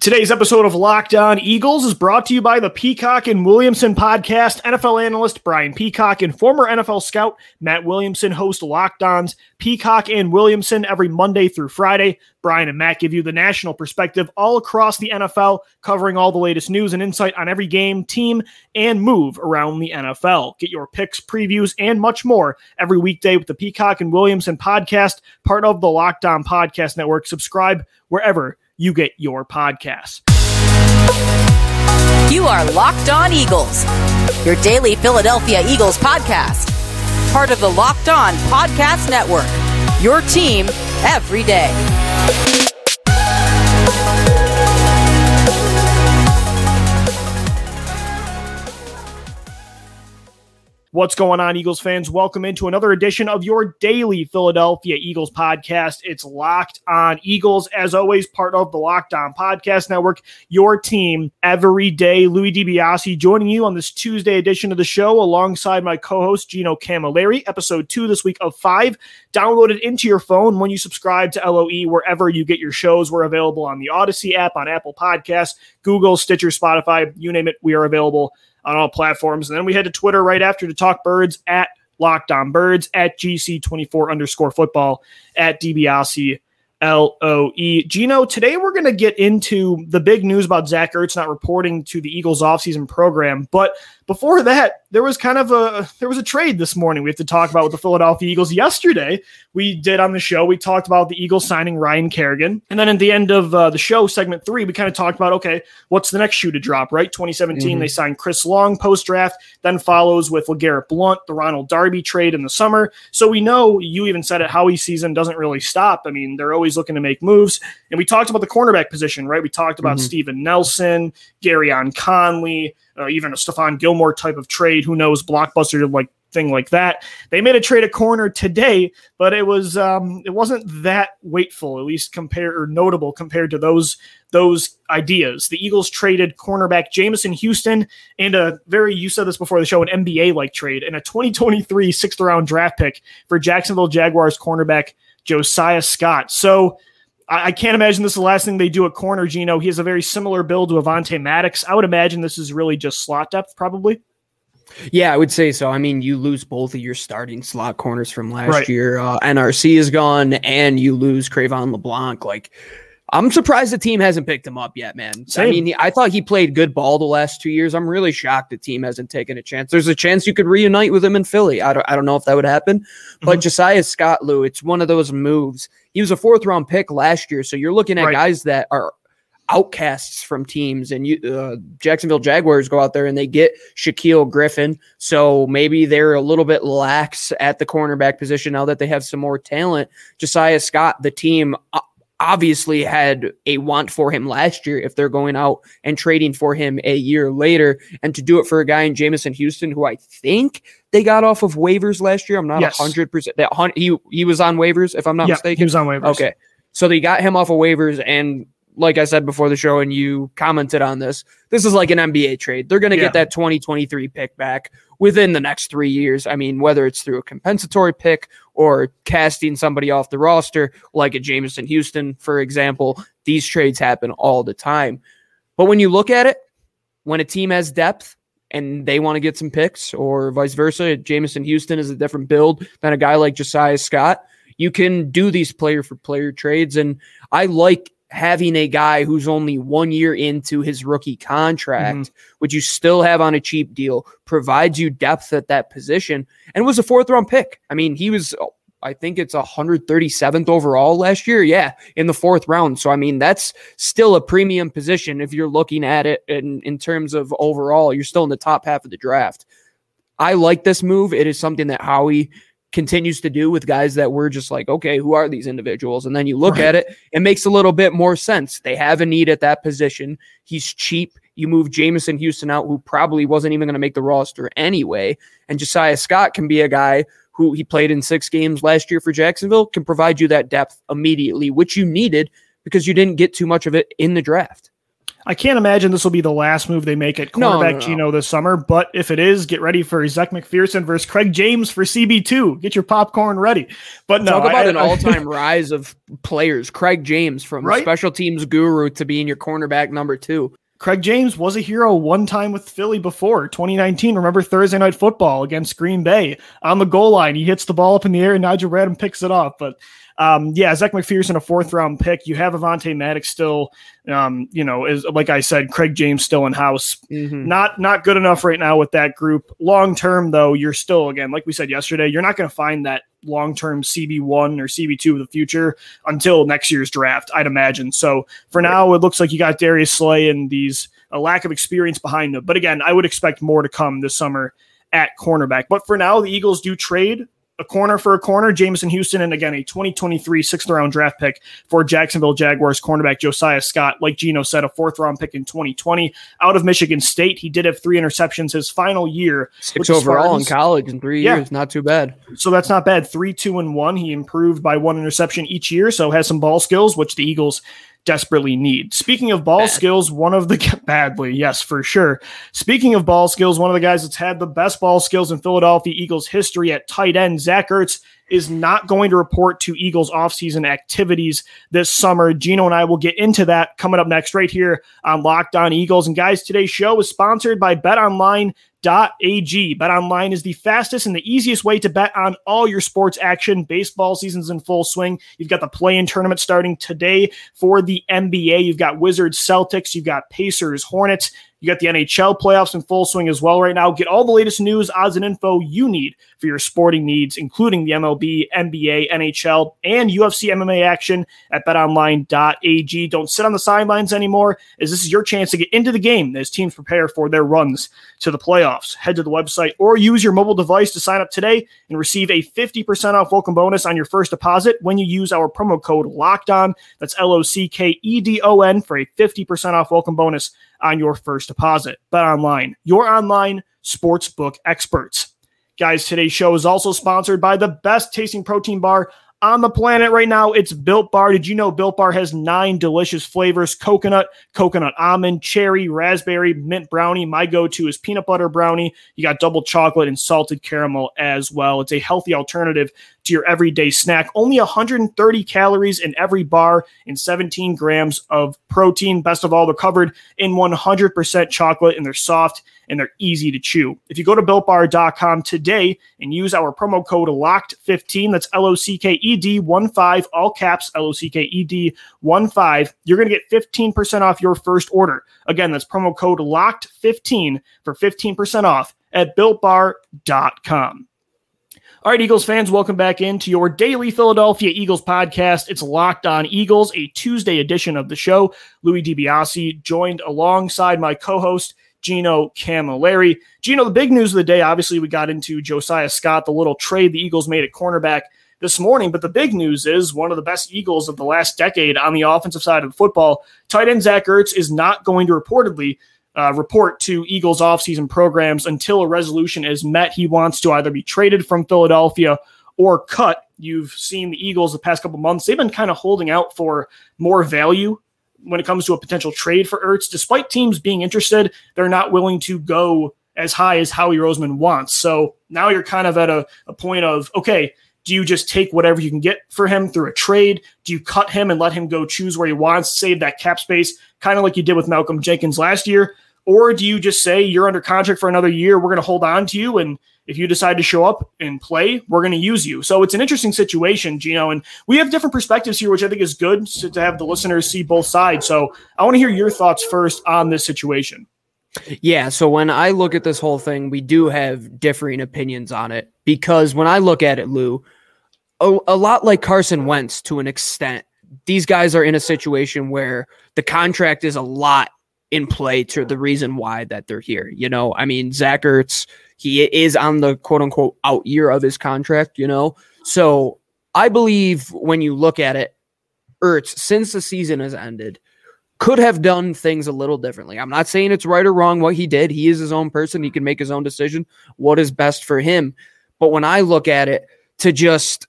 Today's episode of Locked On Eagles is brought to you by the Peacock and Williamson podcast. NFL analyst Brian Peacock and former NFL scout Matt Williamson host Locked On's Peacock and Williamson every Monday through Friday. Brian and Matt give you the national perspective all across the NFL, covering all the latest news and insight on every game, team, and move around the NFL. Get your picks, previews, and much more every weekday with the Peacock and Williamson podcast, part of the Locked On Podcast Network. Subscribe wherever you get your podcasts. You are Locked On Eagles, your daily Philadelphia Eagles podcast. Part of the Locked On Podcast Network, your team every day. What's going on, Eagles fans? Welcome into another edition of your daily Philadelphia Eagles podcast. It's Locked On Eagles, as always, part of the Locked On Podcast Network, your team every day. Louis DiBiase joining you on this Tuesday edition of the show alongside my co host, Gino Camilleri, episode two this week of five. Downloaded into your phone when you subscribe to LOE, wherever you get your shows. We're available on the Odyssey app, on Apple Podcasts, Google, Stitcher, Spotify, you name it, we are available on all platforms. And then we head to Twitter right after to talk birds at Locked On Birds, at GC24 underscore football, at DiBiase LOE. Gino, today we're going to get into the big news about Zach Ertz not reporting to the Eagles offseason program. But before that, there was kind of a there was a trade this morning we have to talk about with the Philadelphia Eagles. Yesterday, we did on the show, we talked about the Eagles signing Ryan Kerrigan. And then at the end of uh, the show, segment three, we kind of talked about, okay, what's the next shoe to drop, right? 2017, mm-hmm. they signed Chris Long post draft, then follows with LeGarrette Blunt, the Ronald Darby trade in the summer. So we know you even said it, Howie season doesn't really stop. I mean, they're always looking to make moves. And we talked about the cornerback position, right? We talked about mm-hmm. Steven Nelson, Gareon Conley, uh, even a Stephon Gilmore type of trade. Who knows? Blockbuster like thing like that. They made a trade at corner today, but it was um, it wasn't that weightful, at least compared or notable compared to those those ideas. The Eagles traded cornerback Jameson Houston and a very you said this before the show, an NBA like trade and a 2023 sixth round draft pick for Jacksonville Jaguars cornerback Josiah Scott. So I, I can't imagine this is the last thing they do at corner, Gino. He has a very similar build to Avonte Maddox. I would imagine this is really just slot depth, probably. Yeah, I would say so. I mean, you lose both of your starting slot corners from last right. year. Uh, NRC is gone, and you lose Cre'Von LeBlanc. Like, I'm surprised the team hasn't picked him up yet, man. Same. I mean, he, I thought he played good ball the last two years. I'm really shocked the team hasn't taken a chance. There's a chance you could reunite with him in Philly. I don't, I don't know if that would happen, mm-hmm. but Josiah Scott, Lou, it's one of those moves. He was a fourth round pick last year, so you're looking at right. guys that are outcasts from teams, and you uh, Jacksonville Jaguars go out there and they get Shaquill Griffin. So maybe they're a little bit lax at the cornerback position now that they have some more talent. Josiah Scott, the team uh, obviously had a want for him last year if they're going out and trading for him a year later. And to do it for a guy in Jameson Houston, who I think they got off of waivers last year. I'm not a hundred percent that he he was on waivers, if I'm not yeah, mistaken. He was on waivers. Okay. So they got him off of waivers and like I said before the show, and you commented on this, this is like an NBA trade. They're going to yeah. get that 2023 pick back within the next three years. I mean, whether it's through a compensatory pick or casting somebody off the roster, like a Jameson Houston, for example, these trades happen all the time. But when you look at it, when a team has depth and they want to get some picks, or vice versa, Jameson Houston is a different build than a guy like Josiah Scott. You can do these player for player trades. And I like having a guy who's only one year into his rookie contract, mm-hmm. which you still have on a cheap deal, provides you depth at that position, and was a fourth round pick. I mean, he was, I think it's 137th overall last year. Yeah, in the fourth round. So, I mean, that's still a premium position if you're looking at it in, in terms of overall. You're still in the top half of the draft. I like this move. It is something that Howie continues to do with guys that we're just like, okay, who are these individuals? And then you look right. at it, it makes a little bit more sense. They have a need at that position. He's cheap. You move Jameson Houston out, who probably wasn't even going to make the roster anyway. And Josiah Scott can be a guy who he played in six games last year for Jacksonville, can provide you that depth immediately, which you needed because you didn't get too much of it in the draft. I can't imagine this will be the last move they make at cornerback no, no, no. Gino this summer. But if it is, get ready for Zech McPhearson versus Craig James for CB2. Get your popcorn ready. But no, talk about I, an all-time rise of players. Craig James from right? special teams guru to being your cornerback number two. Craig James was a hero one time with Philly before 2019. Remember Thursday night football against Green Bay on the goal line. He hits the ball up in the air and Nigel Bradham picks it off. But um, yeah, Zech McPhearson, a fourth round pick. You have Avonte Maddox still, um, you know, is like I said, Craig James still in house. Mm-hmm. Not not good enough right now with that group. Long term though, you're still again, like we said yesterday, you're not going to find that long term CB one or CB two of the future until next year's draft, I'd imagine. So for now, it looks like you got Darius Slay and these a lack of experience behind them. But again, I would expect more to come this summer at cornerback. But for now, the Eagles do trade a corner for a corner, Jameson Houston, and again, a 2023 sixth round draft pick for Jacksonville Jaguars cornerback Josiah Scott. Like Gino said, a fourth round pick in 2020 out of Michigan State. He did have three interceptions his final year. Six overall in college in three years. Not too bad. So that's not bad. Three, two, and one. He improved by one interception each year, so has some ball skills, which the Eagles desperately need. Speaking of ball Bad. skills, one of the badly, yes, for sure. Speaking of ball skills, one of the guys that's had the best ball skills in Philadelphia Eagles history at tight end, Zach Ertz, is not going to report to Eagles offseason activities this summer. Gino and I will get into that coming up next, right here on Locked On Eagles. And guys, today's show is sponsored by BetOnline.ag. BetOnline is the fastest and the easiest way to bet on all your sports action. Baseball season's in full swing. You've got the play-in tournament starting today for the NBA. You've got Wizards, Celtics, you've got Pacers, Hornets. You got the NHL playoffs in full swing as well right now. Get all the latest news, odds, and info you need for your sporting needs, including the MLB, NBA, NHL, and UFC MMA action at betonline.ag. Don't sit on the sidelines anymore, as this is your chance to get into the game as teams prepare for their runs to the playoffs. Head to the website or use your mobile device to sign up today and receive a 50% off welcome bonus on your first deposit when you use our promo code LOCKED ON. That's L O C K E D O N for a 50% off welcome bonus on your first deposit. Bet online, your online sportsbook experts. Guys, today's show is also sponsored by the best tasting protein bar on the planet right now. It's Built Bar. Did you know Built Bar has nine delicious flavors coconut, coconut almond, cherry, raspberry, mint brownie. My go to is peanut butter brownie. You got double chocolate and salted caramel as well. It's a healthy alternative to your everyday snack. Only 130 calories in every bar and 17 grams of protein. Best of all, they're covered in 100% chocolate and they're soft and they're easy to chew. If you go to builtbar.com today and use our promo code LOCKED15, that's L O C K E D 1 5, all caps L O C K E D 1 5, you're going to get 15% off your first order. Again, that's promo code LOCKED15 for 15% off at builtbar.com. All right, Eagles fans, welcome back into your daily Philadelphia Eagles podcast. It's Locked On Eagles, a Tuesday edition of the show. Louis DiBiase joined alongside my co-host Gino Camilleri. Gino, the big news of the day, obviously, we got into Josiah Scott, the little trade the Eagles made at cornerback this morning. But the big news is one of the best Eagles of the last decade on the offensive side of the football. Tight end Zach Ertz is not going to reportedly uh, report to Eagles offseason programs until a resolution is met. He wants to either be traded from Philadelphia or cut. You've seen the Eagles the past couple months. They've been kind of holding out for more value when it comes to a potential trade for Ertz. Despite teams being interested, they're not willing to go as high as Howie Roseman wants. So now you're kind of at a, a point of, okay, do you just take whatever you can get for him through a trade? Do you cut him and let him go choose where he wants, save that cap space, kind of like you did with Malcolm Jenkins last year? Or do you just say you're under contract for another year? We're going to hold on to you. And if you decide to show up and play, we're going to use you. So it's an interesting situation, Gino. And we have different perspectives here, which I think is good to, have the listeners see both sides. So I want to hear your thoughts first on this situation. Yeah. So when I look at this whole thing, we do have differing opinions on it because when I look at it, Lou, a, a lot like Carson Wentz to an extent, these guys are in a situation where the contract is a lot in play to the reason why that they're here. You know, I mean, Zach Ertz, he is on the quote unquote out year of his contract, you know. So I believe when you look at it, Ertz, since the season has ended, could have done things a little differently. I'm not saying it's right or wrong what he did. He is his own person. He can make his own decision, what is best for him. But when I look at it, to just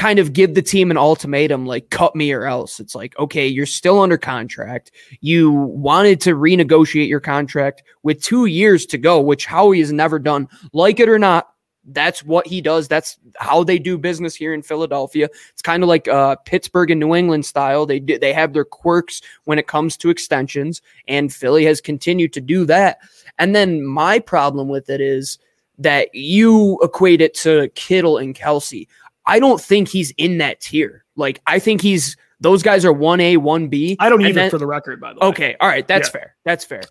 kind of give the team an ultimatum like cut me or else. It's like, okay, you're still under contract. You wanted to renegotiate your contract with 2 years to go, which Howie has never done. Like it or not, that's what he does. That's how they do business here in Philadelphia. It's kind of like uh, Pittsburgh and New England style. They they have their quirks when it comes to extensions, and Philly has continued to do that. And then my problem with it is that you equate it to Kittle and Kelce. I don't think he's in that tier. Like I think he's those guys are one A, one B. I don't even for the record, by the way. Okay, all right, that's yeah. fair. That's fair.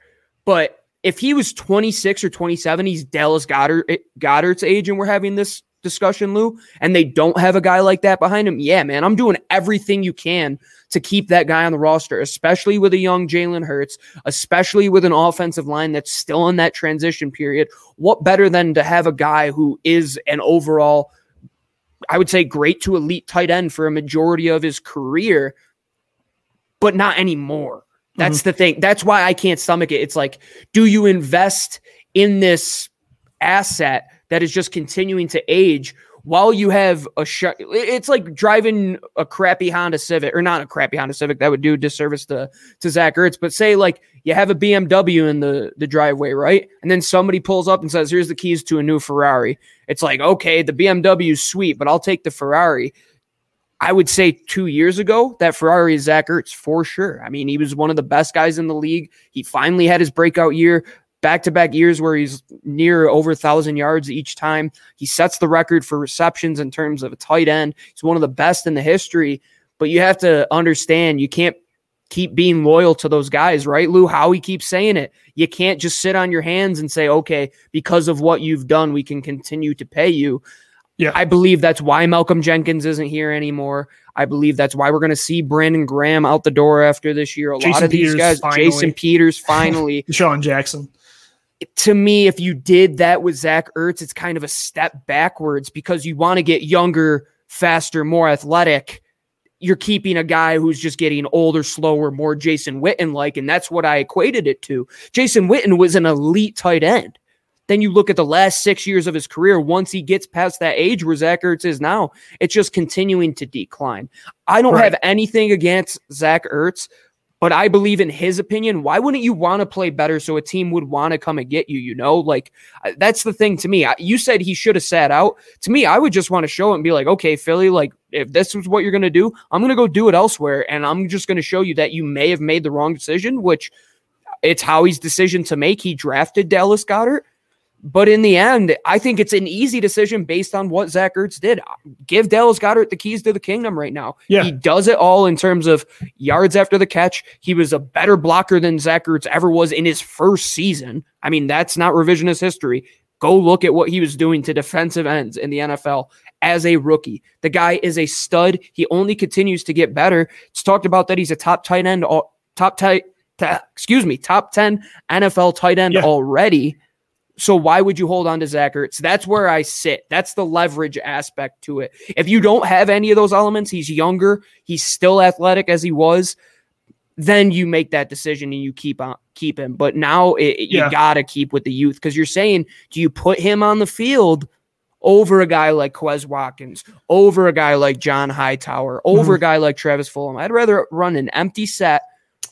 But if he was 26 or 27, he's Dallas Goedert eh, Goedert's age, and we're having this discussion, Lou, and they don't have a guy like that behind him. Yeah, man, I'm doing everything you can to keep that guy on the roster, especially with a young Jalen Hurts, especially with an offensive line that's still in that transition period. What better than to have a guy who is an overall, I would say, great to elite tight end for a majority of his career, but not anymore. That's mm-hmm. the thing. That's why I can't stomach it. It's like, do you invest in this asset that is just continuing to age while you have a sh- it's like driving a crappy Honda Civic or not a crappy Honda Civic that would do disservice to to Zach Ertz but say like you have a BMW in the the driveway right and then somebody pulls up and says here's the keys to a new Ferrari it's like okay the BMW is sweet but I'll take the Ferrari I would say two years ago, that Ferrari is Zach Ertz for sure. I mean, he was one of the best guys in the league. He finally had his breakout year, back to back years where he's near over a thousand yards each time. He sets the record for receptions in terms of a tight end. He's one of the best in the history. But you have to understand, you can't keep being loyal to those guys, right? Lou, Howie keeps saying it. You can't just sit on your hands and say, okay, because of what you've done, we can continue to pay you. Yeah. I believe that's why Malcolm Jenkins isn't here anymore. I believe that's why we're going to see Brandon Graham out the door after this year. A Jason lot of Peters, these guys, finally. Jason Peters, finally. Sean Jackson. To me, if you did that with Zach Ertz, it's kind of a step backwards because you want to get younger, faster, more athletic. You're keeping a guy who's just getting older, slower, more Jason Witten like, and that's what I equated it to. Jason Witten was an elite tight end. Then you look at the last six years of his career. Once he gets past that age where Zach Ertz is now, it's just continuing to decline. I don't right. have anything against Zach Ertz, but I believe in his opinion. Why wouldn't you want to play better so a team would want to come and get you? You know, like that's the thing to me. You said he should have sat out. To me, I would just want to show it and be like, okay, Philly, like if this is what you're going to do, I'm going to go do it elsewhere. And I'm just going to show you that you may have made the wrong decision, which it's Howie's decision to make. He drafted Dallas Goedert. But in the end, I think it's an easy decision based on what Zach Ertz did. Give Dallas Goedert the keys to the kingdom right now. Yeah. He does it all in terms of yards after the catch. He was a better blocker than Zach Ertz ever was in his first season. I mean, that's not revisionist history. Go look at what he was doing to defensive ends in the NFL as a rookie. The guy is a stud. He only continues to get better. It's talked about that he's a top tight end, top tight, excuse me, top 10 NFL tight end yeah. already. So why would you hold on to Zach Ertz? That's where I sit. That's the leverage aspect to it. If you don't have any of those elements, he's younger, he's still athletic as he was, then you make that decision and you keep on keep him. But now it, yeah. you gotta keep with the youth because you're saying, do you put him on the field over a guy like Quez Watkins, over a guy like John Hightower, over mm-hmm. a guy like Travis Fulgham? I'd rather run an empty set,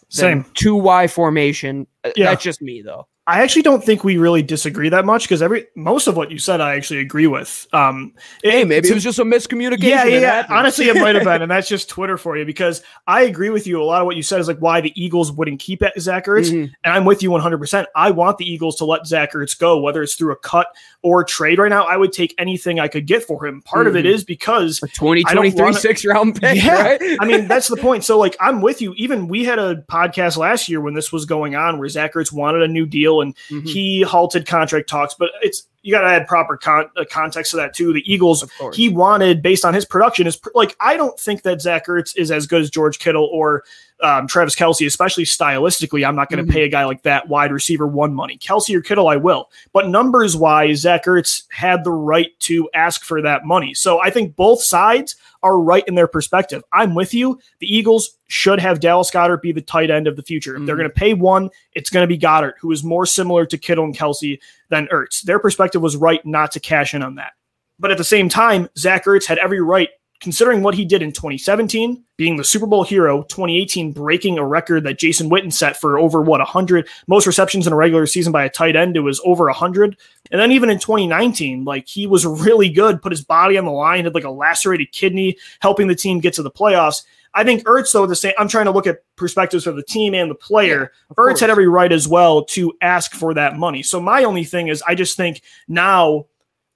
same two Y formation. Yeah. That's just me though. I actually don't think we really disagree that much because every most of what you said I actually agree with. Um, hey, maybe it, it was just a miscommunication. Yeah, yeah. yeah. Honestly, it might have been, and that's just Twitter for you because I agree with you. A lot of what you said is like why the Eagles wouldn't keep Zach Ertz, mm-hmm. and I'm with you 100. percent I want the Eagles to let Zach Ertz go, whether it's through a cut or trade. Right now, I would take anything I could get for him. Part mm-hmm. of it mm-hmm. because a 2023 six round pick. Yeah, right? I mean that's the point. So like I'm with you. Even we had a podcast last year when this was going on where Zach Ertz wanted a new deal and mm-hmm. he halted contract talks, but it's you got to add proper con- uh, context to that too. The Eagles, he wanted based on his production is pr- like I don't think that Zach Ertz is as good as George Kittle or um, Travis Kelce, especially stylistically. I'm not going to mm-hmm. pay a guy like that wide receiver one money. Kelce or Kittle, I will, but numbers wise, Zach Ertz had the right to ask for that money. So I think both sides are right in their perspective. I'm with you. The Eagles should have Dallas Goedert be the tight end of the future. If mm-hmm. they're going to pay one, it's going to be Goedert, who is more similar to Kittle and Kelce than Ertz. Their perspective was right not to cash in on that. But at the same time, Zach Ertz had every right considering what he did in 2017, being the Super Bowl hero, 2018 breaking a record that Jason Witten set for over what 100 most receptions in a regular season by a tight end. It was over 100. And then even in 2019, like he was really good, put his body on the line, had like a lacerated kidney, helping the team get to the playoffs. I think Ertz, though, the same. I'm trying to look at perspectives for the team and the player. Yeah, Ertz course. had every right as well to ask for that money. So my only thing is, I just think now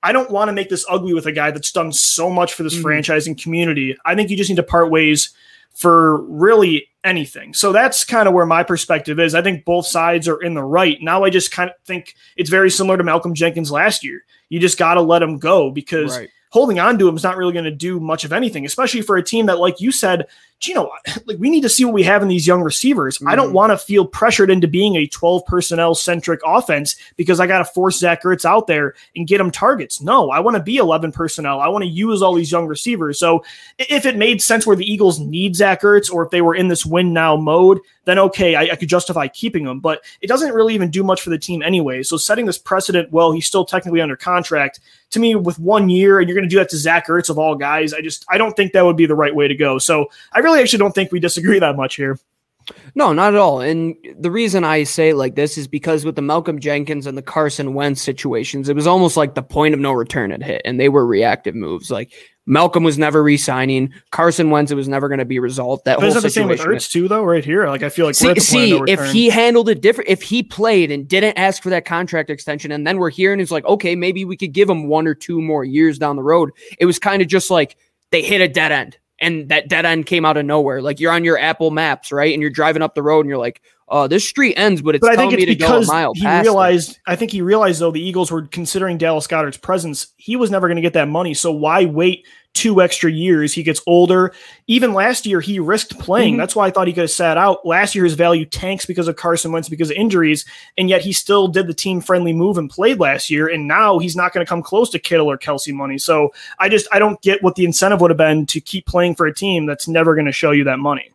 I don't want to make this ugly with a guy that's done so much for this mm. franchising community. I think you just need to part ways for really anything. So that's kind of where my perspective is. I think both sides are in the right. Now I just kind of think it's very similar to Malcolm Jenkins last year. You just got to let him go because right. Holding on to him is not really going to do much of anything, especially for a team that, like you said, you know, like we need to see what we have in these young receivers. Mm-hmm. I don't mm-hmm. want to feel pressured into being a 12 personnel centric offense because I got to force Zach Ertz out there and get him targets. No, I want to be 11 personnel. I want to use all these young receivers. So if it made sense where the Eagles need Zach Ertz or if they were in this win now mode, then okay, I, I could justify keeping him. But it doesn't really even do much for the team anyway. So setting this precedent, well, he's still technically under contract. To me, with one year, and you're going to do that to Zach Ertz of all guys, I just I don't think that would be the right way to go. So I really actually don't think we disagree that much here. No, not at all. And the reason I say like this is because with the Malcolm Jenkins and the Carson Wentz situations, it was almost like the point of no return had hit, and they were reactive moves. Like Malcolm was never re-signing. Carson Wentz, it was never going to be resolved. That but whole that the same with Ertz too, though? Right here, like I feel like see, see if he handled it different, if he played and didn't ask for that contract extension, and then we're here and it's like, okay, maybe we could give him one or two more years down the road. It was kind of just like they hit a dead end and that dead end came out of nowhere. Like you're on your Apple Maps, right? And you're driving up the road and you're like, oh, this street ends, but it's but I think it's because he realized. It. I think he realized though the Eagles were considering Dallas Goedert's presence. He was never going to get that money, so why wait two extra years? He gets older. Even last year, he risked playing. Mm-hmm. That's why I thought he could have sat out. Last year, his value tanks because of Carson Wentz because of injuries, and yet he still did the team friendly move and played last year. And now he's not going to come close to Kittle or Kelce money. So I just I don't get what the incentive would have been to keep playing for a team that's never going to show you that money.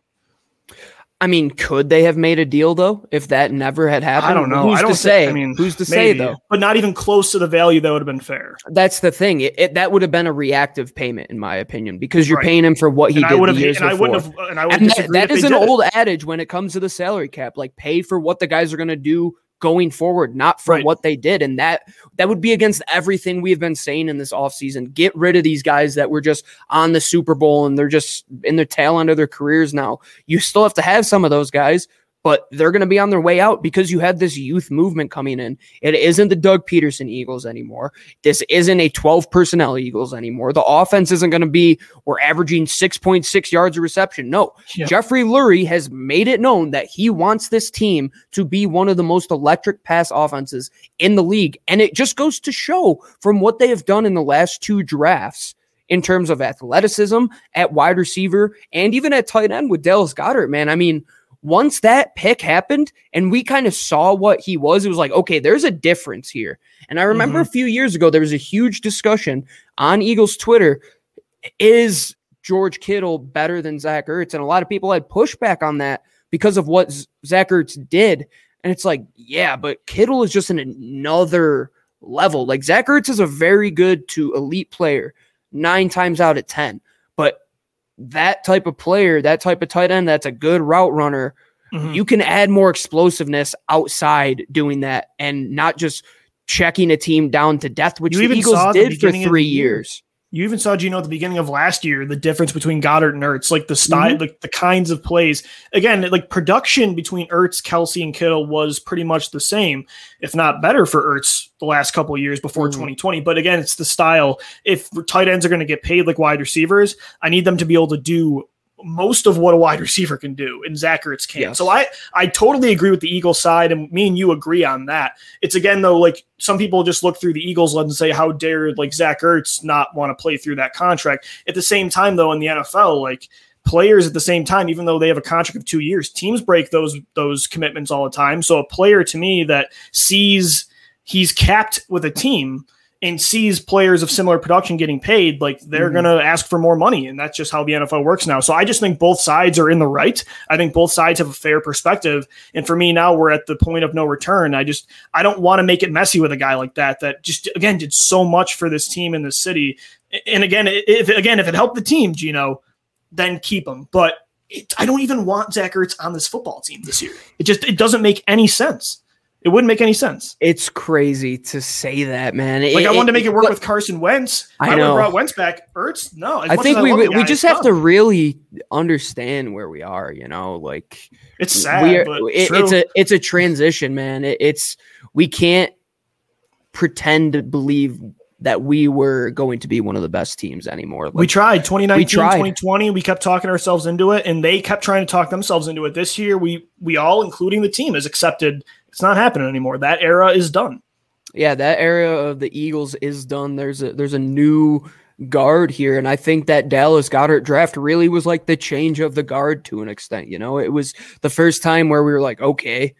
I mean, could they have made a deal though if that never had happened? I don't know. Who's I don't to say? I mean, who's to maybe, say though? But not even close to the value that would have been fair. That's the thing. It, it, that would have been a reactive payment, in my opinion, because you're right. paying him for what he and did. I would have, and I wouldn't have, and I would and that, that is an old it. adage when it comes to the salary cap. Like, pay for what the guys are going to do going forward, not for right. what they did. And that that would be against everything we've been saying in this offseason. Get rid of these guys that were just on the Super Bowl and they're just in the tail end of their careers now. You still have to have some of those guys, but they're going to be on their way out because you had this youth movement coming in. It isn't the Doug Pederson Eagles anymore. This isn't a 12 personnel Eagles anymore. The offense isn't going to be, we're averaging 6.6 yards of reception. No. Jeffrey Lurie has made it known that he wants this team to be one of the most electric pass offenses in the league. And it just goes to show from what they have done in the last two drafts in terms of athleticism at wide receiver and even at tight end with Dallas Goedert, man. I mean, once that pick happened and we kind of saw what he was, it was like, okay, there's a difference here. And I remember mm-hmm. a few years ago, there was a huge discussion on Eagles Twitter. Is George Kittle better than Zach Ertz? And a lot of people had pushback on that because of what Zach Ertz did. And it's like, yeah, but Kittle is just in another level. Like Zach Ertz is a very good to elite player, nine times out of 10. That type of player, that type of tight end, that's a good route runner. Mm-hmm. You can add more explosiveness outside doing that and not just checking a team down to death, which you the Eagles did for three years. You even saw Gino at the beginning of last year the difference between Goedert and Ertz, like the style, mm-hmm. like the kinds of plays. Again, like production between Ertz, Kelce, and Kittle was pretty much the same, if not better for Ertz the last couple years before mm-hmm. 2020. But again, it's the style. If tight ends are going to get paid like wide receivers, I need them to be able to do most of what a wide receiver can do, and Zach Ertz can. Yes. So I I totally agree with the Eagles side, and me and you agree on that. It's again though, like some people just look through the Eagles lens and say, "How dare like Zach Ertz not want to play through that contract?" At the same time, though, in the NFL, like players at the same time, even though they have a contract of two years, teams break those those commitments all the time. So a player to me that sees he's capped with a team and sees players of similar production getting paid, like they're mm-hmm. going to ask for more money. And that's just how the NFL works now. So I just think both sides are in the right. I think both sides have a fair perspective. And for me, now we're at the point of no return. I just, I don't want to make it messy with a guy like that, that just, again, did so much for this team in this city And again, if again if it helped the team, Gino, then keep him. But it, I don't even want Zach Ertz on this football team this year. It just it doesn't make any sense. It wouldn't make any sense. It's crazy to say that, man. Like it, I wanted to make it work it, with Carson Wentz. I, I know. brought Wentz back. Ertz, no. I think we we, we just have to really understand where we are. You know, like it's sad. Are, it, it's a it's a transition, man. It, it's we can't pretend to believe that we were going to be one of the best teams anymore. Like, we tried 2019, we tried. 2020. We kept talking ourselves into it, and they kept trying to talk themselves into it. This year, we we all, including the team, has accepted it's not happening anymore. That era is done. Yeah, that era of the Eagles is done. There's a there's a new guard here, and I think that Dallas Goedert draft really was like the change of the guard to an extent. You know, it was the first time where we were like, okay,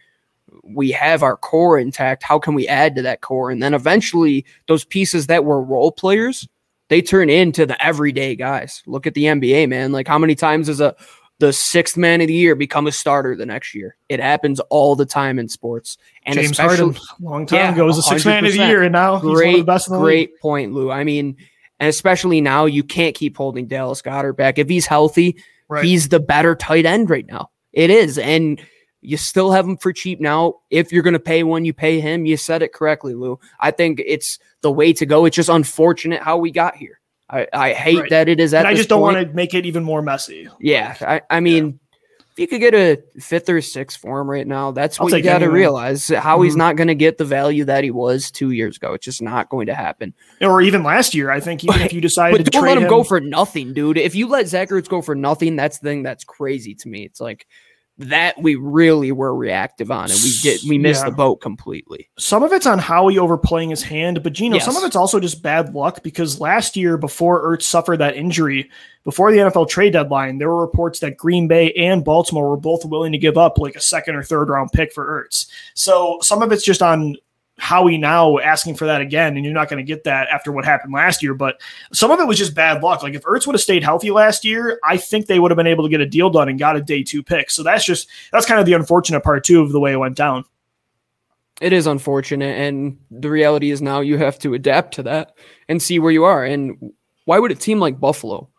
we have our core intact. How can we add to that core? And then eventually, those pieces that were role players, they turn into the everyday guys. Look at the NBA, man. Like how many times is a the sixth man of the year become a starter the next year? It happens all the time in sports. And James Harden, long time yeah, ago, was a sixth man of the year, and now great, one of the best. The great league. point, Lou. I mean, and especially now, you can't keep holding Dallas Goedert back. If he's healthy, right. he's the better tight end right now. It is, and you still have him for cheap now. If you're going to pay one, you pay him. You said it correctly, Lou. I think it's the way to go. It's just unfortunate how we got here. I, I hate right. that it is at. And I just don't want to make it even more messy. Yeah, I, I mean, yeah. if you could get a fifth or sixth for him right now, that's what you got to realize. How mm-hmm. he's not going to get the value that he was two years ago. It's just not going to happen. Or even last year, I think. Even if you decided but to don't let him, him go for nothing, dude. If you let Zach Ertz go for nothing, that's the thing that's crazy to me. It's like that we really were reactive on and we did we missed yeah. the boat completely. Some of it's on Howie overplaying his hand, but Gino, yes. some of it's also just bad luck because last year before Ertz suffered that injury, before the NFL trade deadline, there were reports that Green Bay and Baltimore were both willing to give up like a second or third round pick for Ertz. So some of it's just on Howie now asking for that again, and you're not going to get that after what happened last year. But some of it was just bad luck. Like if Ertz would have stayed healthy last year, I think they would have been able to get a deal done and got a day two pick. So that's just that's kind of the unfortunate part too of the way it went down. It is unfortunate, and the reality is now you have to adapt to that and see where you are. And why would a team like Buffalo?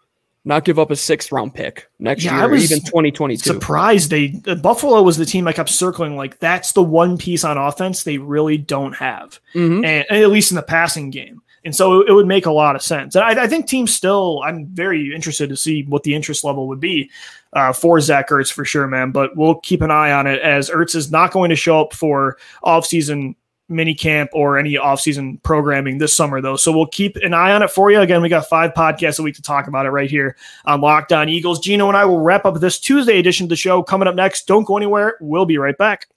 Not give up a sixth round pick next yeah, year, I was even 2022. Surprised they uh, Buffalo was the team I kept circling. Like that's the one piece on offense they really don't have, mm-hmm. and, and, at least in the passing game. And so it, it would make a lot of sense. And I, I, think teams still, I'm very interested to see what the interest level would be uh, for Zach Ertz for sure, man. But we'll keep an eye on it as Ertz is not going to show up for offseason mini camp or any offseason programming this summer, though. So we'll keep an eye on it for you. Again, we got five podcasts a week to talk about it right here on Locked On Eagles. Gino and I will wrap up this Tuesday edition of the show coming up next. Don't go anywhere. We'll be right back.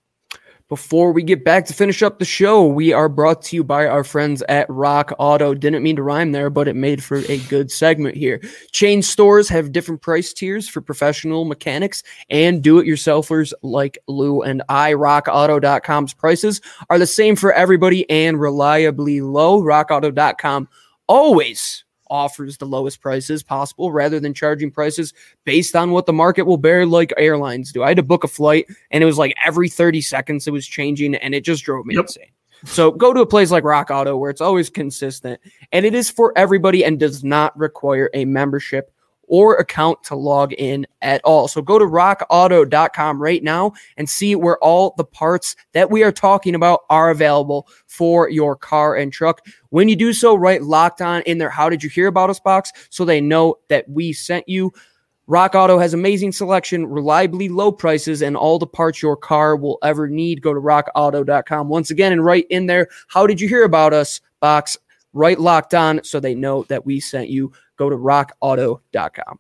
Before we get back to finish up the show, we are brought to you by our friends at Rock Auto. Didn't mean to rhyme there, but it made for a good segment here. Chain stores have different price tiers for professional mechanics and do it yourselfers like Lou and I. RockAuto.com's prices are the same for everybody and reliably low. RockAuto.com always offers the lowest prices possible rather than charging prices based on what the market will bear, like airlines do. I had to book a flight and it was like every 30 seconds it was changing and it just drove me yep. insane. So go to a place like Rock Auto where it's always consistent and it is for everybody and does not require a membership or account to log in at all. So go to rockauto.com right now and see where all the parts that we are talking about are available for your car and truck. When you do so, write locked on in there. How did you hear about us box so they know that we sent you. Rock Auto has amazing selection, reliably low prices, and all the parts your car will ever need. Go to rockauto.com once again and write in there, How did you hear about us? box right locked on so they know that we sent you. Go to rockauto.com.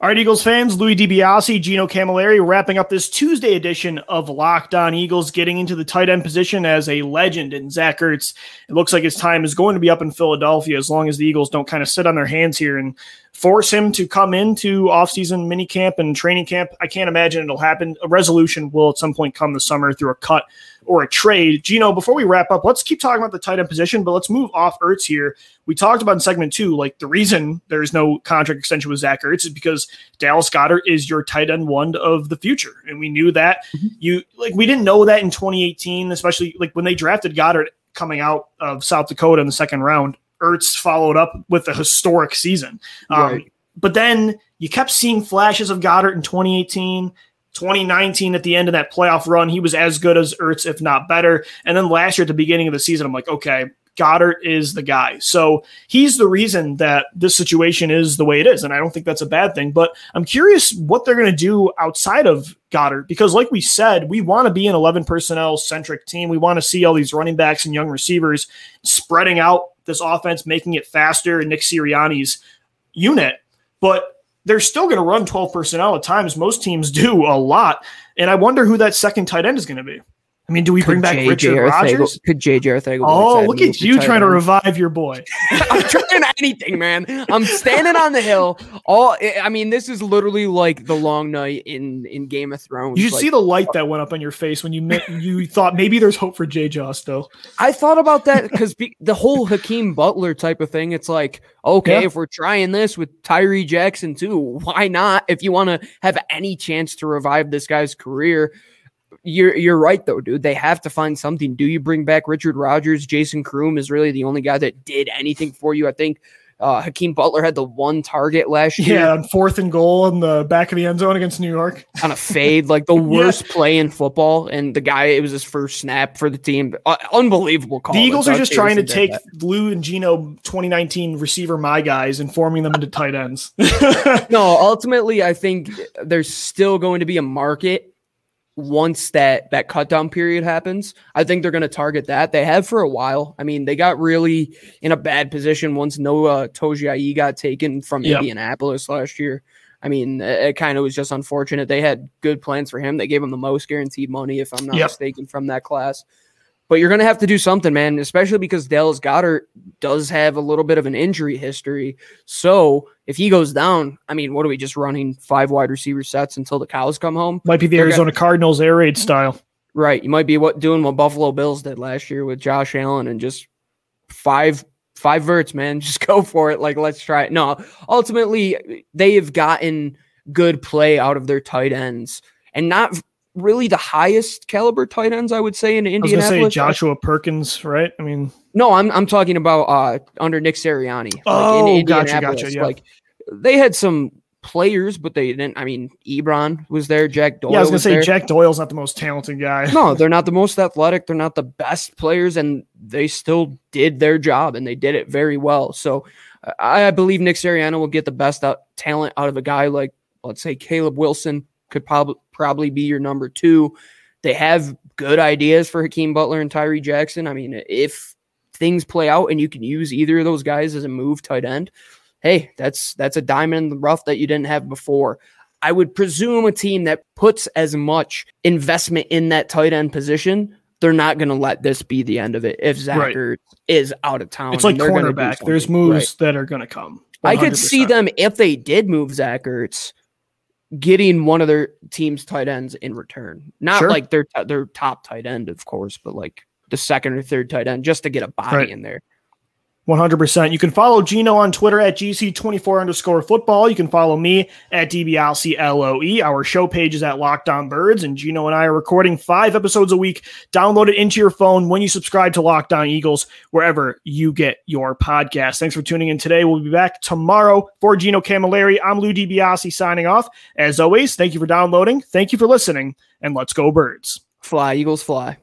All right, Eagles fans, Louis DiBiase, Gino Camilleri wrapping up this Tuesday edition of Locked On Eagles, getting into the tight end position as a legend in Zach Ertz. It looks like his time is going to be up in Philadelphia as long as the Eagles don't kind of sit on their hands here and force him to come into offseason mini camp and training camp. I can't imagine it'll happen. A resolution will at some point come this summer through a cut or a trade. Gino, before we wrap up, let's keep talking about the tight end position, but let's move off Ertz here. We talked about in segment two, like the reason there's no contract extension with Zach Ertz is because Dallas Goedert is your tight end one of the future. And we knew that mm-hmm. you like we didn't know that in 2018, especially like when they drafted Goedert coming out of South Dakota in the second round Ertz followed up with a historic season. Um, right. But then you kept seeing flashes of Goedert in 2018. 2019 at the end of that playoff run, he was as good as Ertz, if not better. And then last year at the beginning of the season, I'm like, okay, Goedert is the guy. So he's the reason that this situation is the way it is. And I don't think that's a bad thing. But I'm curious what they're going to do outside of Goedert because, like we said, we want to be an 11 personnel centric team. We want to see all these running backs and young receivers spreading out this offense, making it faster in Nick Sirianni's unit. But they're still going to run 12 personnel at times. Most teams do a lot. And I wonder who that second tight end is going to be. I mean, do we could bring back J. Richard J. Rodgers? Could JJ Arcega? Oh, look at you trying to revive your boy. I'm trying anything, man. I'm standing on the hill. All I mean, this is literally like the long night in in Game of Thrones. You like, see the light that went up on your face when you met, you thought maybe there's hope for Jay Justo. I thought about that because the whole Hakeem Butler type of thing. It's like, okay, yeah. if we're trying this with Tyree Jackson too, why not? If you want to have any chance to revive this guy's career you're you're right though, dude. They have to find something. Do you bring back Richard Rodgers? Jason Croom is really the only guy that did anything for you. I think uh, Hakeem Butler had the one target last year. Yeah, on fourth and goal in the back of the end zone against New York. On a fade, like the worst yeah. play in football. And the guy, it was his first snap for the team. Uh, unbelievable call. The Eagles are just trying to take that. Lou and Gino 2019 receiver my guys and forming them into tight ends. no, ultimately, I think there's still going to be a market once that that cut down period happens, I think they're going to target that. They have for a while. I mean, they got really in a bad position once Noah Togiai got taken from yep. Indianapolis last year. I mean, it, it kind of was just unfortunate. They had good plans for him. They gave him the most guaranteed money, if I'm not yep. mistaken, from that class. But you're going to have to do something, man, especially because Dallas Goedert does have a little bit of an injury history. So if he goes down, I mean, what are we just running five wide receiver sets until the cows come home? Might be the They're Arizona gonna, Cardinals air raid style. Right. You might be what doing what Buffalo Bills did last year with Josh Allen and just five five verts, man. Just go for it. Like, let's try it. No, ultimately, they have gotten good play out of their tight ends and not really the highest caliber tight ends, I would say, in Indianapolis. I was say Joshua Perkins, right? I mean, no, I'm I'm talking about uh under Nick Sirianni. Oh, like in gotcha, gotcha. Yeah. Like they had some players, but they didn't. I mean, Ebron was there. Jack Doyle. Yeah, I was gonna say there. Jack Doyle's not the most talented guy. no, they're not the most athletic. They're not the best players, and they still did their job and they did it very well. So I, I believe Nick Sirianni will get the best out, talent out of a guy like let's say Caleb Wilson could probably probably be your number two. They have good ideas for Hakeem Butler and Tyree Jackson. I mean, if things play out and you can use either of those guys as a move tight end, hey, that's that's a diamond in the rough that you didn't have before. I would presume a team that puts as much investment in that tight end position, they're not going to let this be the end of it. If Zach right. is out of town, it's like cornerback. There's moves right. that are going to come. 100%. I could see them if they did move Zach Ertz getting one of their team's tight ends in return. Not sure. like their their top tight end, of course, but like the second or third tight end just to get a body right. in there. 100%. You can follow Gino on Twitter at GC24 underscore football. You can follow me at DBLCLOE. Our show page is at Locked On Birds, and Gino and I are recording five episodes a week. Download it into your phone when you subscribe to Locked On Eagles, wherever you get your podcast. Thanks for tuning in today. We'll be back tomorrow for Gino Camilleri. I'm Lou DiBiase signing off. As always, thank you for downloading. Thank you for listening, and let's go, Birds. Fly, Eagles, fly.